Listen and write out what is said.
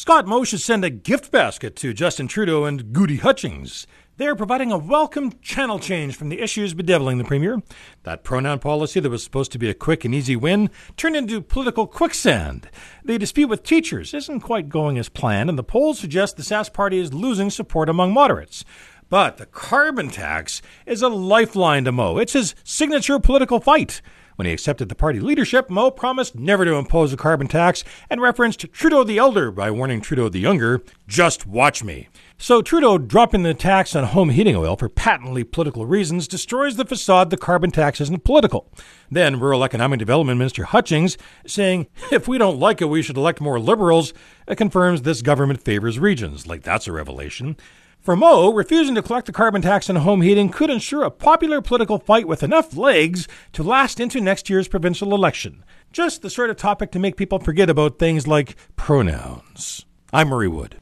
Scott Moe should send a gift basket to Justin Trudeau and Gudie Hutchings. They are providing a welcome channel change from the issues bedeviling the Premier. That pronoun policy that was supposed to be a quick and easy win turned into political quicksand. The dispute with teachers isn't quite going as planned, and the polls suggest the Sask party is losing support among moderates. But the carbon tax is a lifeline to Moe. It's his signature political fight. When he accepted the party leadership, Moe promised never to impose a carbon tax and referenced Trudeau the Elder by warning Trudeau the Younger, just watch me. So Trudeau dropping the tax on home heating oil for patently political reasons destroys the facade the carbon tax isn't political. Then Rural Economic Development Minister Hutchings saying, if we don't like it, we should elect more liberals, confirms this government favors regions. Like that's a revelation. For Moe, refusing to collect the carbon tax on home heating could ensure a popular political fight with enough legs to last into next year's provincial election. Just the sort of topic to make people forget about things like pronouns. I'm Murray Wood.